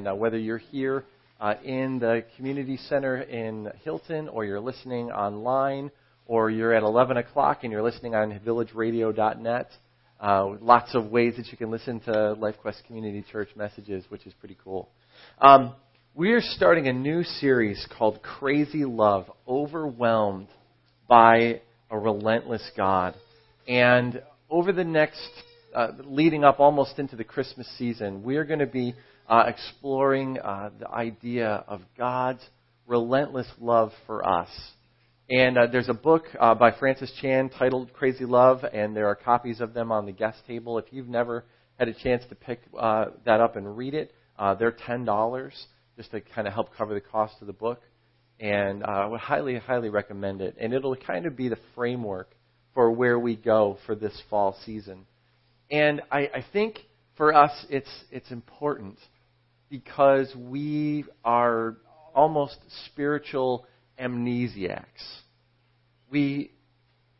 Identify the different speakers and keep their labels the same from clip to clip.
Speaker 1: And uh, whether you're here uh, in the community center in Hilton, or you're listening online, or you're at 11 o'clock and you're listening on villageradio.net, uh, lots of ways that you can listen to LifeQuest Community Church messages, which is pretty cool. Um, we are starting a new series called Crazy Love, Overwhelmed by a Relentless God. And over the next, uh, leading up almost into the Christmas season, we are going to be uh, exploring uh, the idea of God's relentless love for us. And uh, there's a book uh, by Francis Chan titled Crazy Love, and there are copies of them on the guest table. If you've never had a chance to pick uh, that up and read it, uh, they're ten dollars just to kind of help cover the cost of the book. And I would highly, highly recommend it. And it'll kind of be the framework for where we go for this fall season. And I, I think for us, it's it's important because we are almost spiritual amnesiacs. We,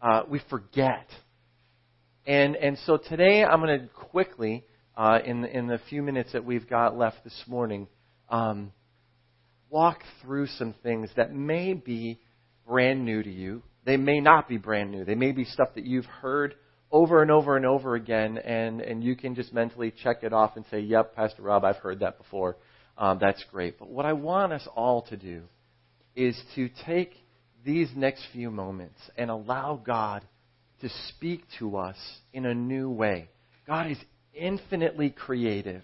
Speaker 1: uh, we forget. And, and so today I'm going to quickly, uh, in, in the few minutes that we've got left this morning, um, walk through some things that may be brand new to you. They may not be brand new. They may be stuff that you've heard over and over and over again, and, and you can just mentally check it off and say, Yep, Pastor Rob, I've heard that before. Um, that's great. But what I want us all to do is to take these next few moments and allow God to speak to us in a new way. God is infinitely creative.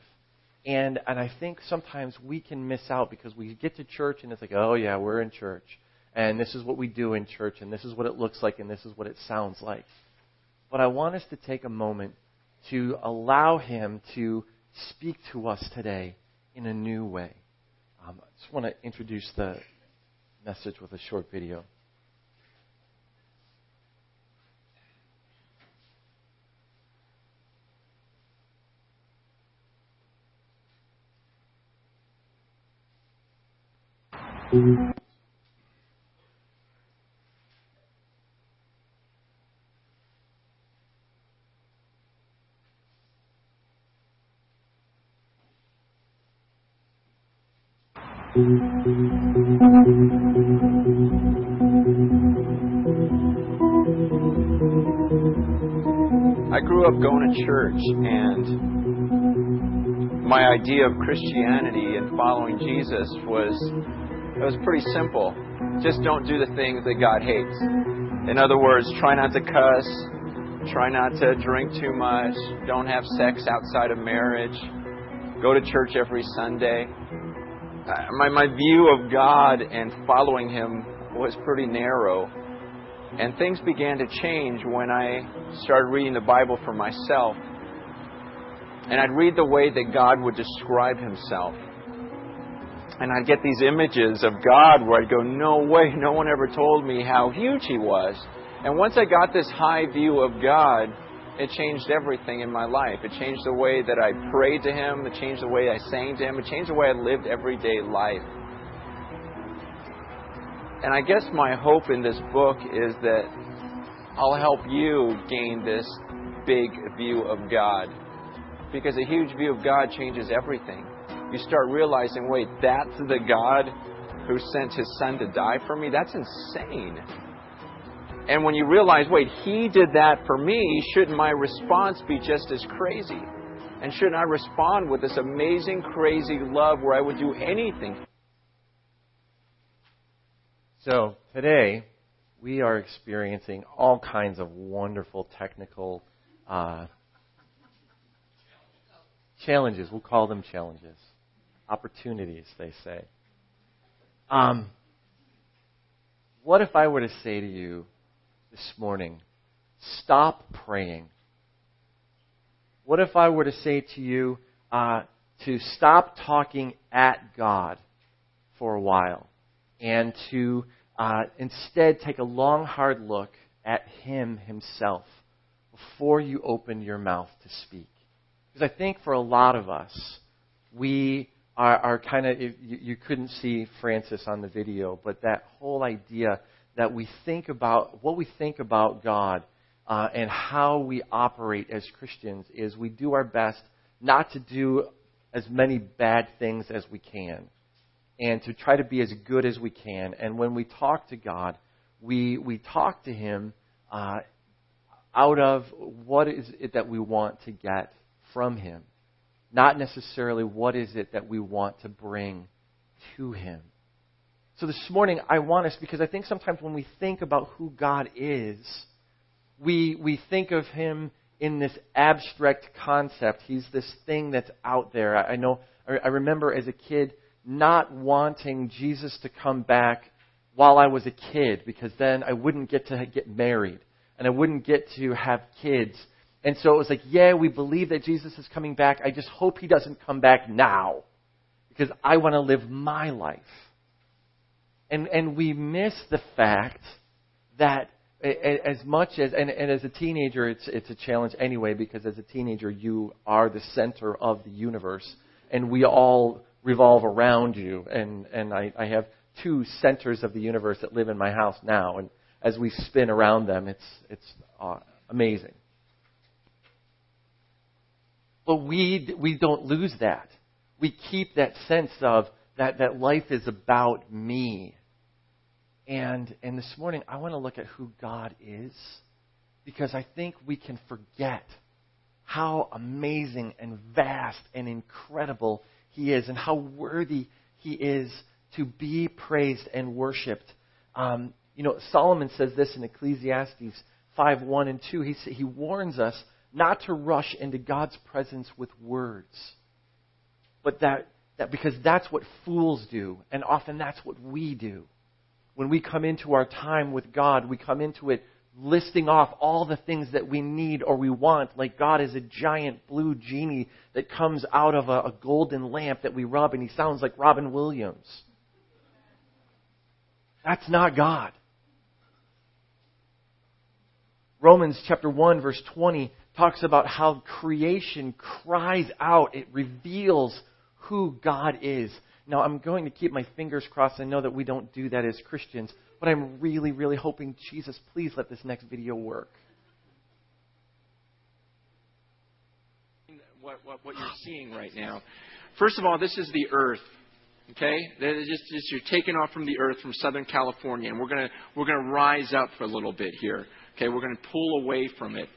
Speaker 1: And, and I think sometimes we can miss out because we get to church and it's like, oh, yeah, we're in church. And this is what we do in church, and this is what it looks like, and this is what it sounds like. But I want us to take a moment to allow Him to speak to us today in a new way. Um, I just want to introduce the message with a short video.
Speaker 2: I grew up going to church, and my idea of Christianity and following Jesus was it was pretty simple. Just don't do the things that God hates. In other words, try not to cuss, try not to drink too much, don't have sex outside of marriage, go to church every Sunday uh, my, my view of God and following Him was pretty narrow. And things began to change when I started reading the Bible for myself. And I'd read the way that God would describe Himself. And I'd get these images of God where I'd go, no way, no one ever told me how huge He was. And once I got this high view of God, it changed everything in my life. It changed the way that I prayed to Him. It changed the way I sang to Him. It changed the way I lived everyday life. And I guess my hope in this book is that I'll help you gain this big view of God. Because a huge view of God changes everything. You start realizing, wait, that's the God who sent His Son to die for me? That's insane. And when you realize, wait, he did that for me, shouldn't my response be just as crazy? And shouldn't I respond with this amazing, crazy love where I would do anything?
Speaker 1: So, today, we are experiencing all kinds of wonderful technical uh, challenges. We'll call them challenges. Opportunities, they say. Um, what if I were to say to you, this morning stop praying? What if I were to say to you uh, to stop talking at God for a while and to uh, instead take a long, hard look at Him Himself before you open your mouth to speak? Because I think for a lot of us, we are, are kind of, you, you couldn't see Francis on the video, but that whole idea that we think about what we think about God uh, and how we operate as Christians is we do our best not to do as many bad things as we can and to try to be as good as we can. And when we talk to God, we, we talk to Him uh, out of what is it that we want to get from Him, not necessarily what is it that we want to bring to Him. So this morning, I want us, because I think sometimes when we think about who God is, we, we think of Him in this abstract concept. He's this thing that's out there. I, I know, I, I remember as a kid not wanting Jesus to come back while I was a kid because then I wouldn't get to get married and I wouldn't get to have kids. And so it was like, yeah, we believe that Jesus is coming back. I just hope he doesn't come back now because I want to live my life. And, and we miss the fact that as much as, and, and as a teenager, it's, it's a challenge anyway because as a teenager, you are the center of the universe and we all revolve around you. And, and I, I have two centers of the universe that live in my house now. And as we spin around them, it's, it's uh, amazing. But we, we don't lose that. We keep that sense of that, that life is about me. And, and this morning, I want to look at who God is because I think we can forget how amazing and vast and incredible He is and how worthy He is to be praised and worshiped. Um, you know, Solomon says this in Ecclesiastes 5 1 and 2. He, he warns us not to rush into God's presence with words, but that, that because that's what fools do, and often that's what we do. When we come into our time with God, we come into it listing off all the things that we need or we want, like God is a giant blue genie that comes out of a, a golden lamp that we rub, and he sounds like Robin Williams. That's not God. Romans chapter 1 verse 20 talks about how creation cries out. It reveals who God is. Now, I'm going to keep my fingers crossed. I know that we don't do that as Christians, but I'm really, really hoping, Jesus, please let this next video work.
Speaker 3: What, what, what you're seeing right now. First of all, this is the earth. Okay, just, just you're taking off from the earth from Southern California, and we're gonna we're gonna rise up for a little bit here. Okay, we're going to pull away from it.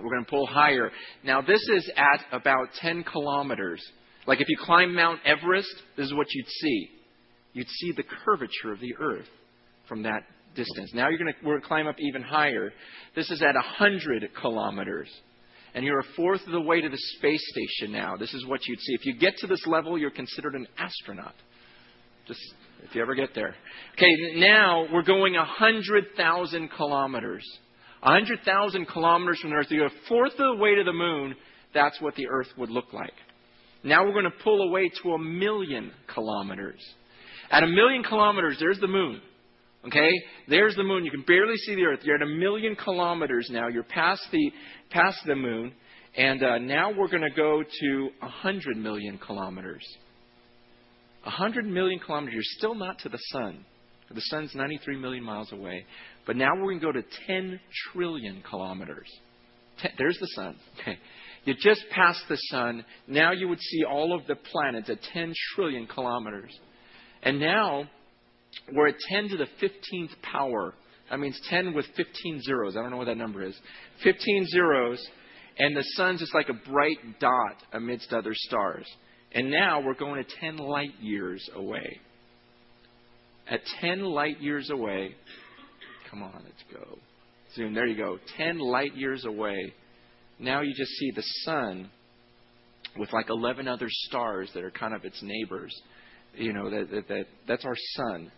Speaker 3: We're going to pull higher. Now, this is at about 10 kilometers. Like if you climb Mount Everest, this is what you'd see. You'd see the curvature of the Earth from that distance. Now you're going to, we're going to climb up even higher. This is at 100 kilometers. And you're a fourth of the way to the space station now. This is what you'd see. If you get to this level, you're considered an astronaut. Just if you ever get there. Okay, now we're going 100,000 kilometers. 100,000 kilometers from the Earth. You're a fourth of the way to the moon, that's what the Earth would look like. Now we're going to pull away to a million kilometers. At a million kilometers, there's the moon. Okay? There's the moon. You can barely see the Earth. You're at a million kilometers now. You're past the, past the moon. And uh, now we're going to go to 100 million kilometers. 100 million kilometers, you're still not to the sun. The sun's 93 million miles away. But now we're going to go to 10 trillion kilometers. Ten, there's the sun. Okay. You just passed the sun. Now you would see all of the planets at 10 trillion kilometers. And now we're at 10 to the 15th power. That means 10 with 15 zeros. I don't know what that number is. 15 zeros. And the sun's just like a bright dot amidst other stars. And now we're going to 10 light years away. At 10 light years away, come on, let's go. Zoom, there you go. 10 light years away. Now you just see the sun with like 11 other stars that are kind of its neighbors. You know, that, that, that that's our sun.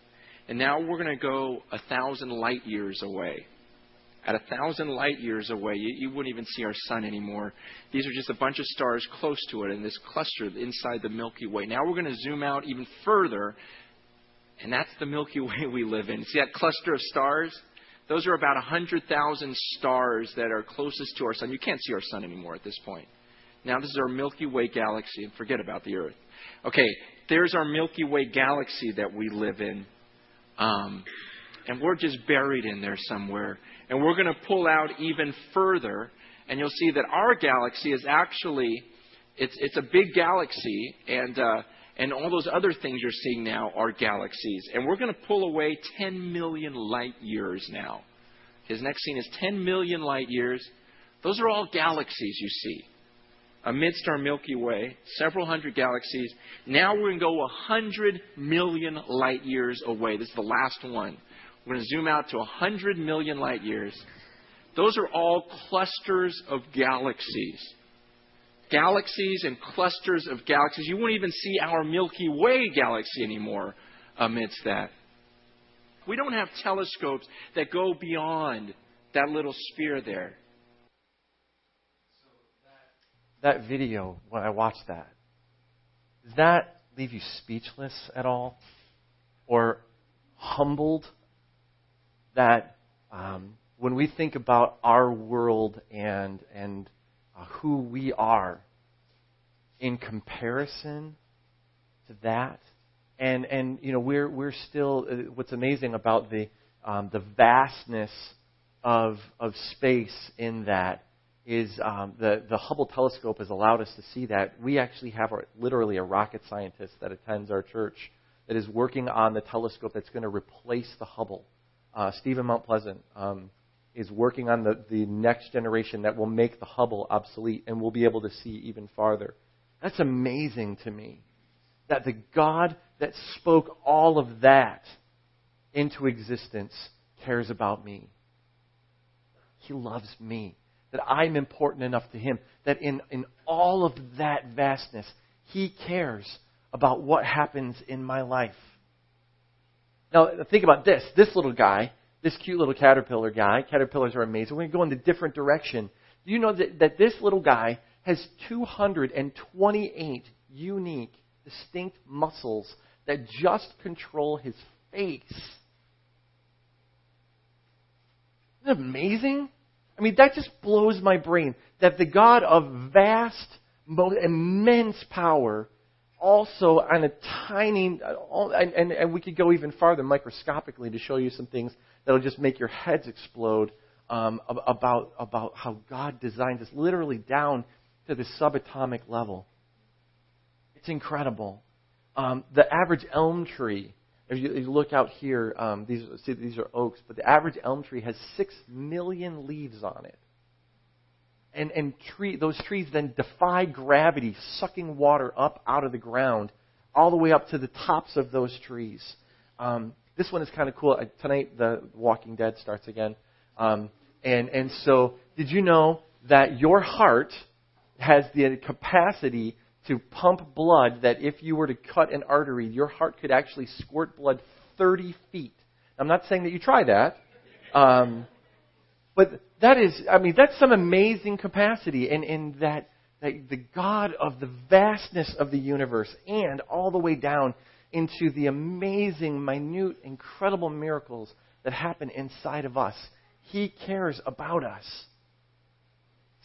Speaker 3: And now we're going to go a thousand light years away at a thousand light years away, you, you, wouldn't even see our sun anymore. These are just a bunch of stars close to it in this cluster inside the Milky Way. Now we're going to zoom out even further, and that's the Milky Way we live in. See that cluster of stars? Those are about 100,000 stars that are closest to our sun. You can't see our sun anymore at this point. Now, this is our Milky Way galaxy, and forget about the Earth. Okay, there's our Milky Way galaxy that we live in. Um, and we're just buried in there somewhere. And we're going to pull out even further, and you'll see that our galaxy is actually it's it's a big galaxy, and uh, and all those other things you're seeing now are galaxies, and we're going to pull away 10 million light years now. His next scene is 10 million light years. Those are all galaxies you see amidst our Milky Way, several hundred galaxies. Now we're going to go 100 million light years away. This is the last one. We're going to zoom out to 100 million light years. Those are all clusters of galaxies. Galaxies and clusters of galaxies. You won't even see our Milky Way galaxy anymore amidst that. We don't have telescopes that go beyond that little sphere there.
Speaker 1: That video, when I watched that, does that leave you speechless at all? Or humbled that um, when we think about our world and, and uh, who we are in comparison to that, and, and you know, we're, we're still, uh, what's amazing about the, um, the vastness of, of space in that is um, the, the Hubble telescope has allowed us to see that. We actually have our, literally a rocket scientist that attends our church that is working on the telescope that's going to replace the Hubble. Uh, Stephen Mount Pleasant um, is working on the, the next generation that will make the Hubble obsolete and we'll be able to see even farther. That's amazing to me. That the God that spoke all of that into existence cares about me. He loves me. That I'm important enough to Him. That in, in all of that vastness, He cares about what happens in my life. Now, think about this. This little guy, this cute little caterpillar guy, caterpillars are amazing. We're going to go in a different direction. Do you know that, that this little guy has 228 unique, distinct muscles that just control his face? Isn't that amazing? I mean, that just blows my brain that the God of vast, immense power also on a tiny, and, and, and we could go even farther microscopically to show you some things that'll just make your heads explode um, about, about how God designed us literally down to the subatomic level. It's incredible. Um, the average elm tree, if you, if you look out here, um, these, see, these are oaks, but the average elm tree has six million leaves on it and, and tree, those trees then defy gravity, sucking water up out of the ground all the way up to the tops of those trees. Um, this one is kind of cool. Tonight, The Walking Dead starts again. Um, and, and so, did you know that your heart has the capacity to pump blood that if you were to cut an artery, your heart could actually squirt blood 30 feet? I'm not saying that you try that. Um, but that is, I mean, that's some amazing capacity in, in that, that the God of the vastness of the universe and all the way down into the amazing, minute, incredible miracles that happen inside of us. He cares about us.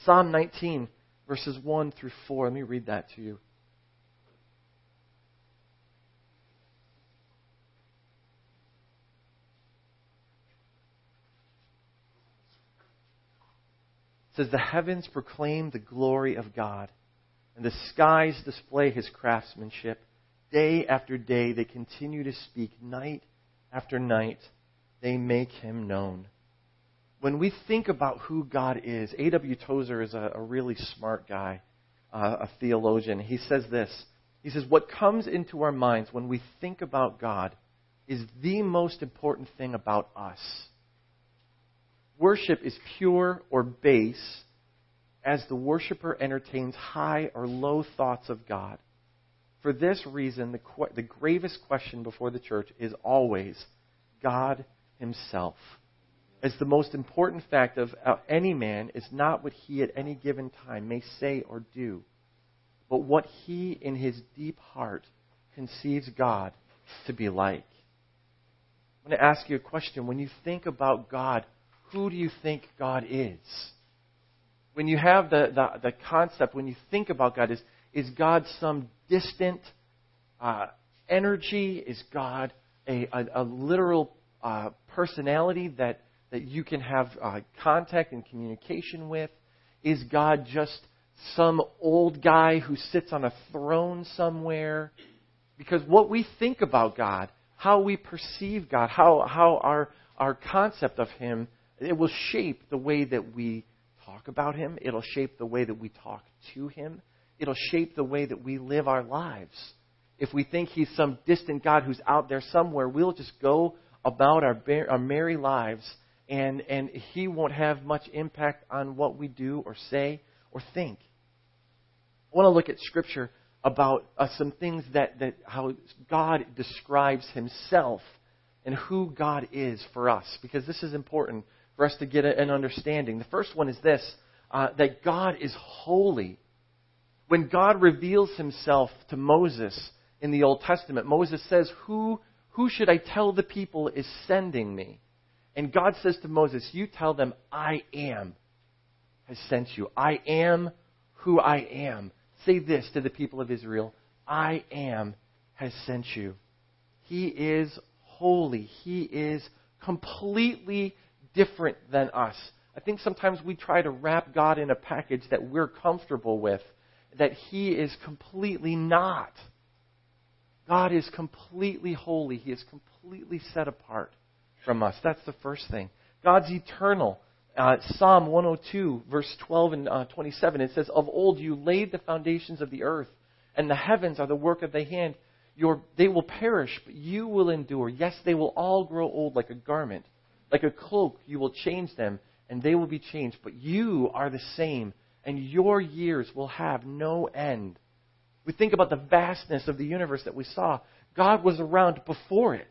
Speaker 1: Psalm 19, verses 1 through 4. Let me read that to you. says, The heavens proclaim the glory of God, and the skies display his craftsmanship. Day after day they continue to speak, night after night they make him known. When we think about who God is, A.W. Tozer is a, a really smart guy, uh, a theologian. He says this He says, What comes into our minds when we think about God is the most important thing about us worship is pure or base as the worshiper entertains high or low thoughts of God. For this reason, the, the gravest question before the church is always God Himself. As the most important fact of uh, any man is not what he at any given time may say or do, but what he in his deep heart conceives God to be like. I'm going to ask you a question. When you think about God, who do you think God is? When you have the, the, the concept, when you think about God, is, is God some distant uh, energy? Is God a, a, a literal uh, personality that, that you can have uh, contact and communication with? Is God just some old guy who sits on a throne somewhere. Because what we think about God, how we perceive God, how, how our, our concept of Him, it will shape the way that we talk about Him. It'll shape the way that we talk to Him. It'll shape the way that we live our lives. If we think He's some distant God who's out there somewhere, we'll just go about our, our merry lives and, and He won't have much impact on what we do or say or think. I want to look at Scripture about uh, some things that, that how God describes Himself and who God is for us, because this is important for us to get an understanding. The first one is this uh, that God is holy. When God reveals Himself to Moses in the Old Testament, Moses says, Who, who should I tell the people is sending me? And God says to Moses, You tell them, I am has sent you. I am who I am. Say this to the people of Israel I am has sent you. He is holy. He is completely different than us. I think sometimes we try to wrap God in a package that we're comfortable with, that He is completely not. God is completely holy. He is completely set apart from us. That's the first thing. God's eternal. Uh, Psalm 102, verse 12 and uh, 27, it says, Of old you laid the foundations of the earth, and the heavens are the work of thy hand. Your, they will perish, but you will endure. Yes, they will all grow old like a garment. Like a cloak, you will change them, and they will be changed. But you are the same, and your years will have no end. We think about the vastness of the universe that we saw. God was around before it.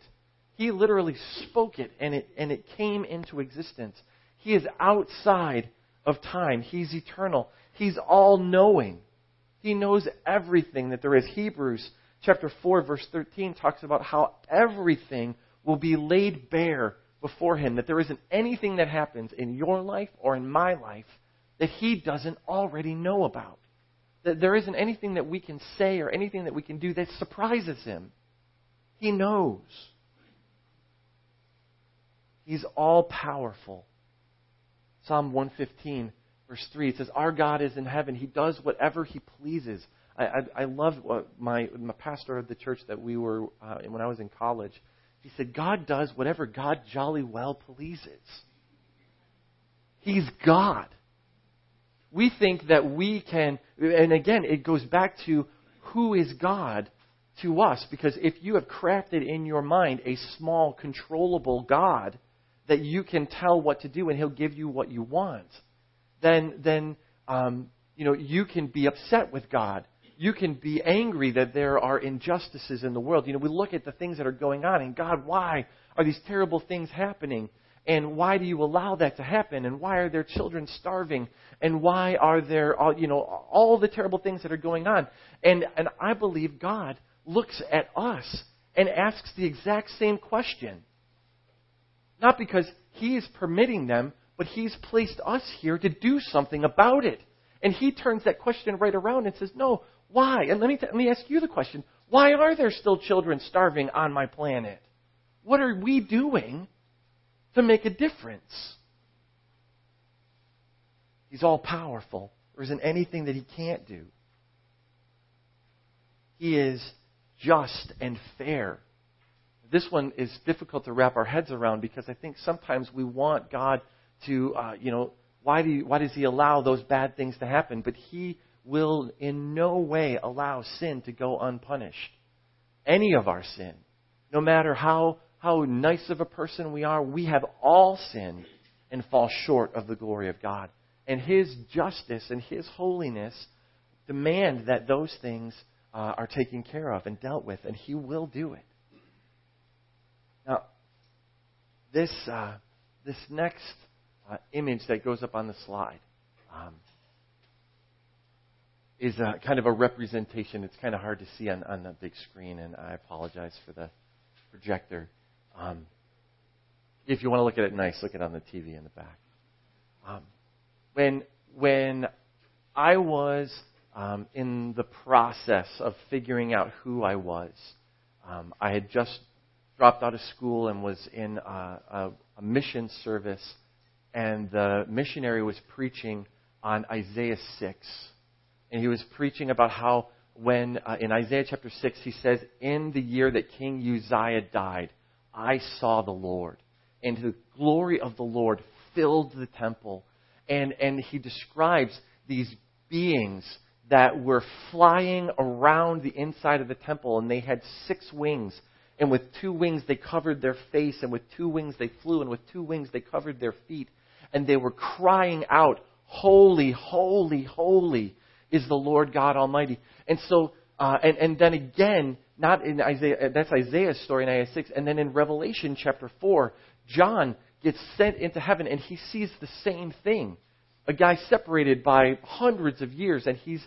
Speaker 1: He literally spoke it and it, and it came into existence. He is outside of time. He's eternal. He's all knowing. He knows everything that there is. Hebrews chapter 4 verse 13 talks about how everything will be laid bare before him. That there isn't anything that happens in your life or in my life that he doesn't already know about. That there isn't anything that we can say or anything that we can do that surprises him. He knows. He's all powerful. Psalm 115, verse 3, it says, Our God is in heaven. He does whatever He pleases. I, I, I love what my, my pastor of the church that we were, uh, when I was in college, he said, God does whatever God jolly well pleases. He's God. We think that we can, and again, it goes back to who is God to us, because if you have crafted in your mind a small, controllable God, that you can tell what to do and He'll give you what you want, then, then um, you know, you can be upset with God. You can be angry that there are injustices in the world. You know, we look at the things that are going on, and God, why are these terrible things happening? And why do you allow that to happen? And why are there children starving? And why are there, all, you know, all the terrible things that are going on? And, and I believe God looks at us and asks the exact same question. Not because He is permitting them, but He's placed us here to do something about it. And He turns that question right around and says, No, why? And let me, t- let me ask you the question why are there still children starving on my planet? What are we doing to make a difference? He's all powerful. There isn't anything that he can't do. He is just and fair this one is difficult to wrap our heads around because I think sometimes we want God to, uh, you know, why, do you, why does He allow those bad things to happen? But He will in no way allow sin to go unpunished. Any of our sin. No matter how, how nice of a person we are, we have all sinned and fall short of the glory of God. And His justice and His holiness demand that those things uh, are taken care of and dealt with, and He will do it. Now, this, uh, this next uh, image that goes up on the slide um, is a, kind of a representation. It's kind of hard to see on, on the big screen, and I apologize for the projector. Um, if you want to look at it nice, look at it on the TV in the back. Um, when when I was um, in the process of figuring out who I was, um, I had just dropped out of school and was in a, a, a mission service, and the missionary was preaching on Isaiah 6. and he was preaching about how when uh, in Isaiah chapter 6 he says, In the year that King Uzziah died, I saw the Lord. And the glory of the Lord filled the temple. And, and he describes these beings that were flying around the inside of the temple, and they had six wings. And with two wings they covered their face, and with two wings they flew, and with two wings they covered their feet. And they were crying out, Holy, holy, holy is the Lord God Almighty. And so, uh, and, and then again, not in Isaiah, that's Isaiah's story in Isaiah 6, and then in Revelation chapter 4, John gets sent into heaven and he sees the same thing. A guy separated by hundreds of years, and he's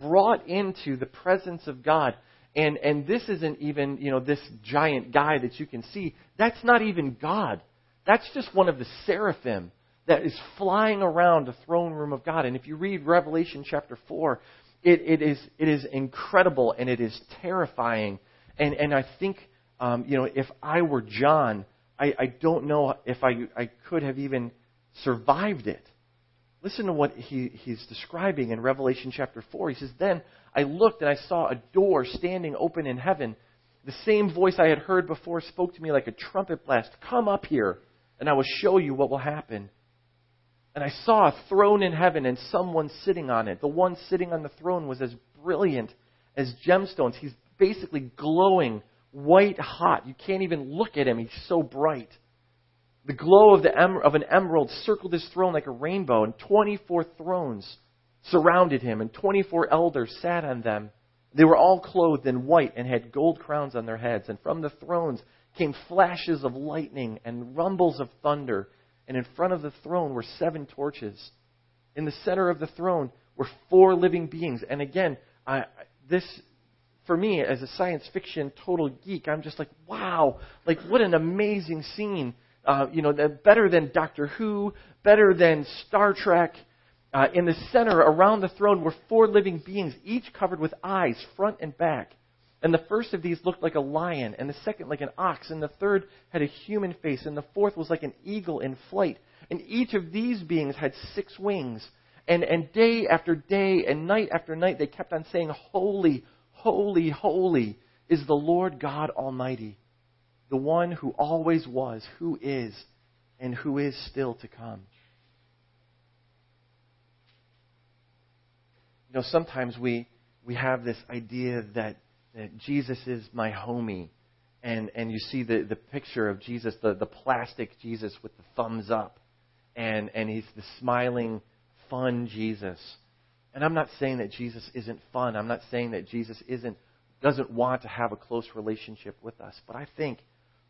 Speaker 1: brought into the presence of God. And, and this isn't even, you know, this giant guy that you can see. That's not even God. That's just one of the seraphim that is flying around the throne room of God. And if you read Revelation chapter 4, it, it, is, it is incredible and it is terrifying. And, and I think, um, you know, if I were John, I, I don't know if I, I could have even survived it. Listen to what he, he's describing in Revelation chapter 4. He says, Then I looked and I saw a door standing open in heaven. The same voice I had heard before spoke to me like a trumpet blast Come up here, and I will show you what will happen. And I saw a throne in heaven and someone sitting on it. The one sitting on the throne was as brilliant as gemstones. He's basically glowing white hot. You can't even look at him. He's so bright. The glow of, the em- of an emerald circled his throne like a rainbow, and 24 thrones surrounded him, and 24 elders sat on them. They were all clothed in white and had gold crowns on their heads. And from the thrones came flashes of lightning and rumbles of thunder. And in front of the throne were seven torches. In the center of the throne were four living beings. And again, I, this for me, as a science fiction total geek, I'm just like, wow, like what an amazing scene. Uh, you know, better than Doctor Who, better than Star Trek. Uh, in the center, around the throne, were four living beings, each covered with eyes, front and back. And the first of these looked like a lion, and the second like an ox, and the third had a human face, and the fourth was like an eagle in flight. And each of these beings had six wings. And, and day after day and night after night, they kept on saying, Holy, Holy, holy is the Lord God Almighty, the one who always was, who is, and who is still to come. You know, sometimes we, we have this idea that, that Jesus is my homie. And, and you see the, the picture of Jesus, the, the plastic Jesus with the thumbs up. And, and he's the smiling, fun Jesus. And I'm not saying that Jesus isn't fun. I'm not saying that Jesus isn't doesn't want to have a close relationship with us. But I think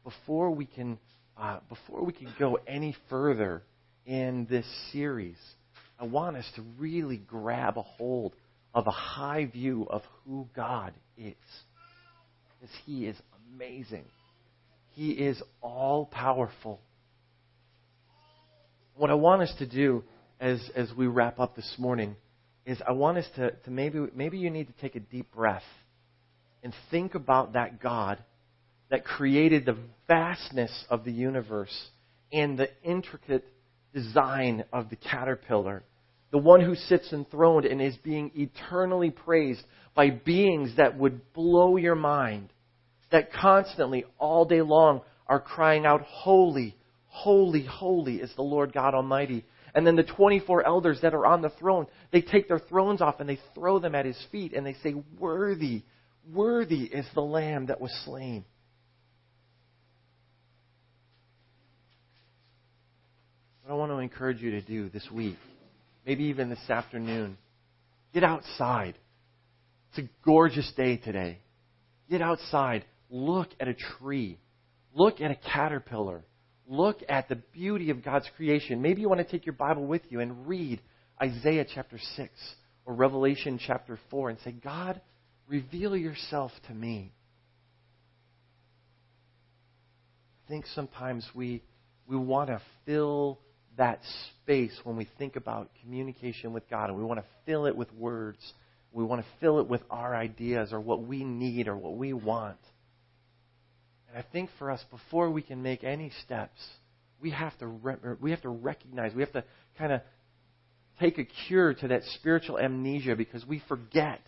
Speaker 1: before we can uh, before we can go any further in this series, I want us to really grab a hold of a high view of who God is. Because He is amazing. He is all powerful. What I want us to do as, as we wrap up this morning is I want us to, to maybe, maybe you need to take a deep breath and think about that God that created the vastness of the universe and the intricate design of the caterpillar. The one who sits enthroned and is being eternally praised by beings that would blow your mind, that constantly, all day long, are crying out, Holy, holy, holy is the Lord God Almighty. And then the 24 elders that are on the throne, they take their thrones off and they throw them at his feet and they say, Worthy, worthy is the Lamb that was slain. What I want to encourage you to do this week, maybe even this afternoon, get outside. It's a gorgeous day today. Get outside. Look at a tree. Look at a caterpillar look at the beauty of God's creation. Maybe you want to take your Bible with you and read Isaiah chapter 6 or Revelation chapter 4 and say, God, reveal yourself to me. I think sometimes we, we want to fill that space when we think about communication with God, and we want to fill it with words. We want to fill it with our ideas or what we need or what we want. And I think for us, before we can make any steps, we have to re- we have to recognize, we have to kind of take a cure to that spiritual amnesia because we forget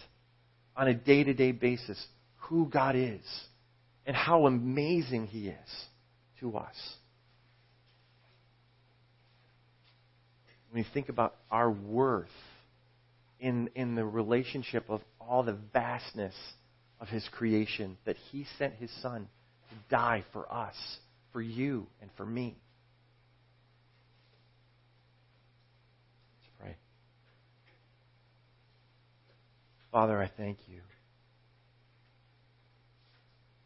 Speaker 1: on a day to day basis who God is and how amazing He is to us. When you think about our worth in, in the relationship of all the vastness of His creation, that He sent His Son to die for us, for you, and for me. Let's pray. Father, I thank you.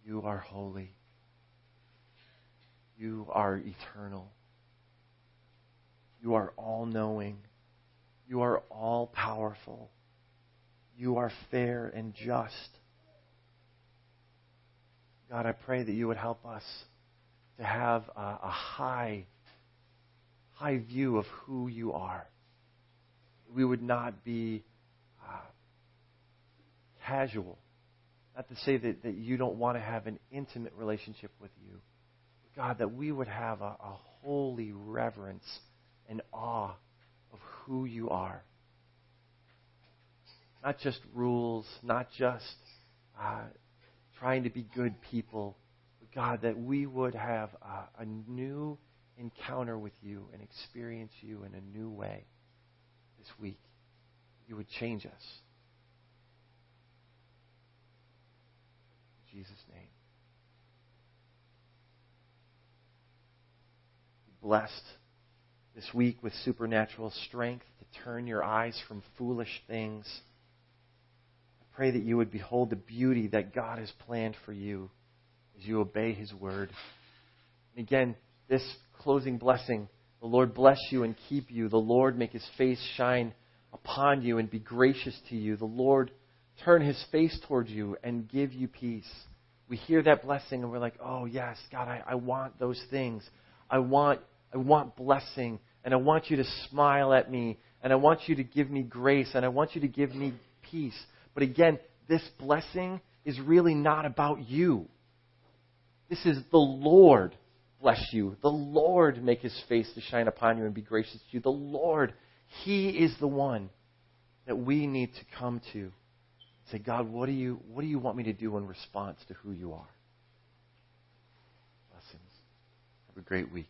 Speaker 1: You are holy. You are eternal. You are all knowing. You are all powerful. You are fair and just. God, I pray that you would help us to have a, a high, high view of who you are. We would not be uh, casual. Not to say that, that you don't want to have an intimate relationship with you. God, that we would have a, a holy reverence and awe of who you are. Not just rules, not just uh, trying to be good people, but God, that we would have a, a new encounter with you and experience you in a new way this week. You would change us. In Jesus' name. blessed this week with supernatural strength to turn your eyes from foolish things. I pray that you would behold the beauty that God has planned for you as you obey His word. And again, this closing blessing the Lord bless you and keep you. The Lord make His face shine upon you and be gracious to you. The Lord turn His face towards you and give you peace. We hear that blessing and we're like, oh, yes, God, I, I want those things. I want I want blessing, and I want you to smile at me, and I want you to give me grace, and I want you to give me peace. But again, this blessing is really not about you. This is the Lord bless you. The Lord make his face to shine upon you and be gracious to you. The Lord, he is the one that we need to come to. Say, God, what do you what do you want me to do in response to who you are? Blessings. Have a great week.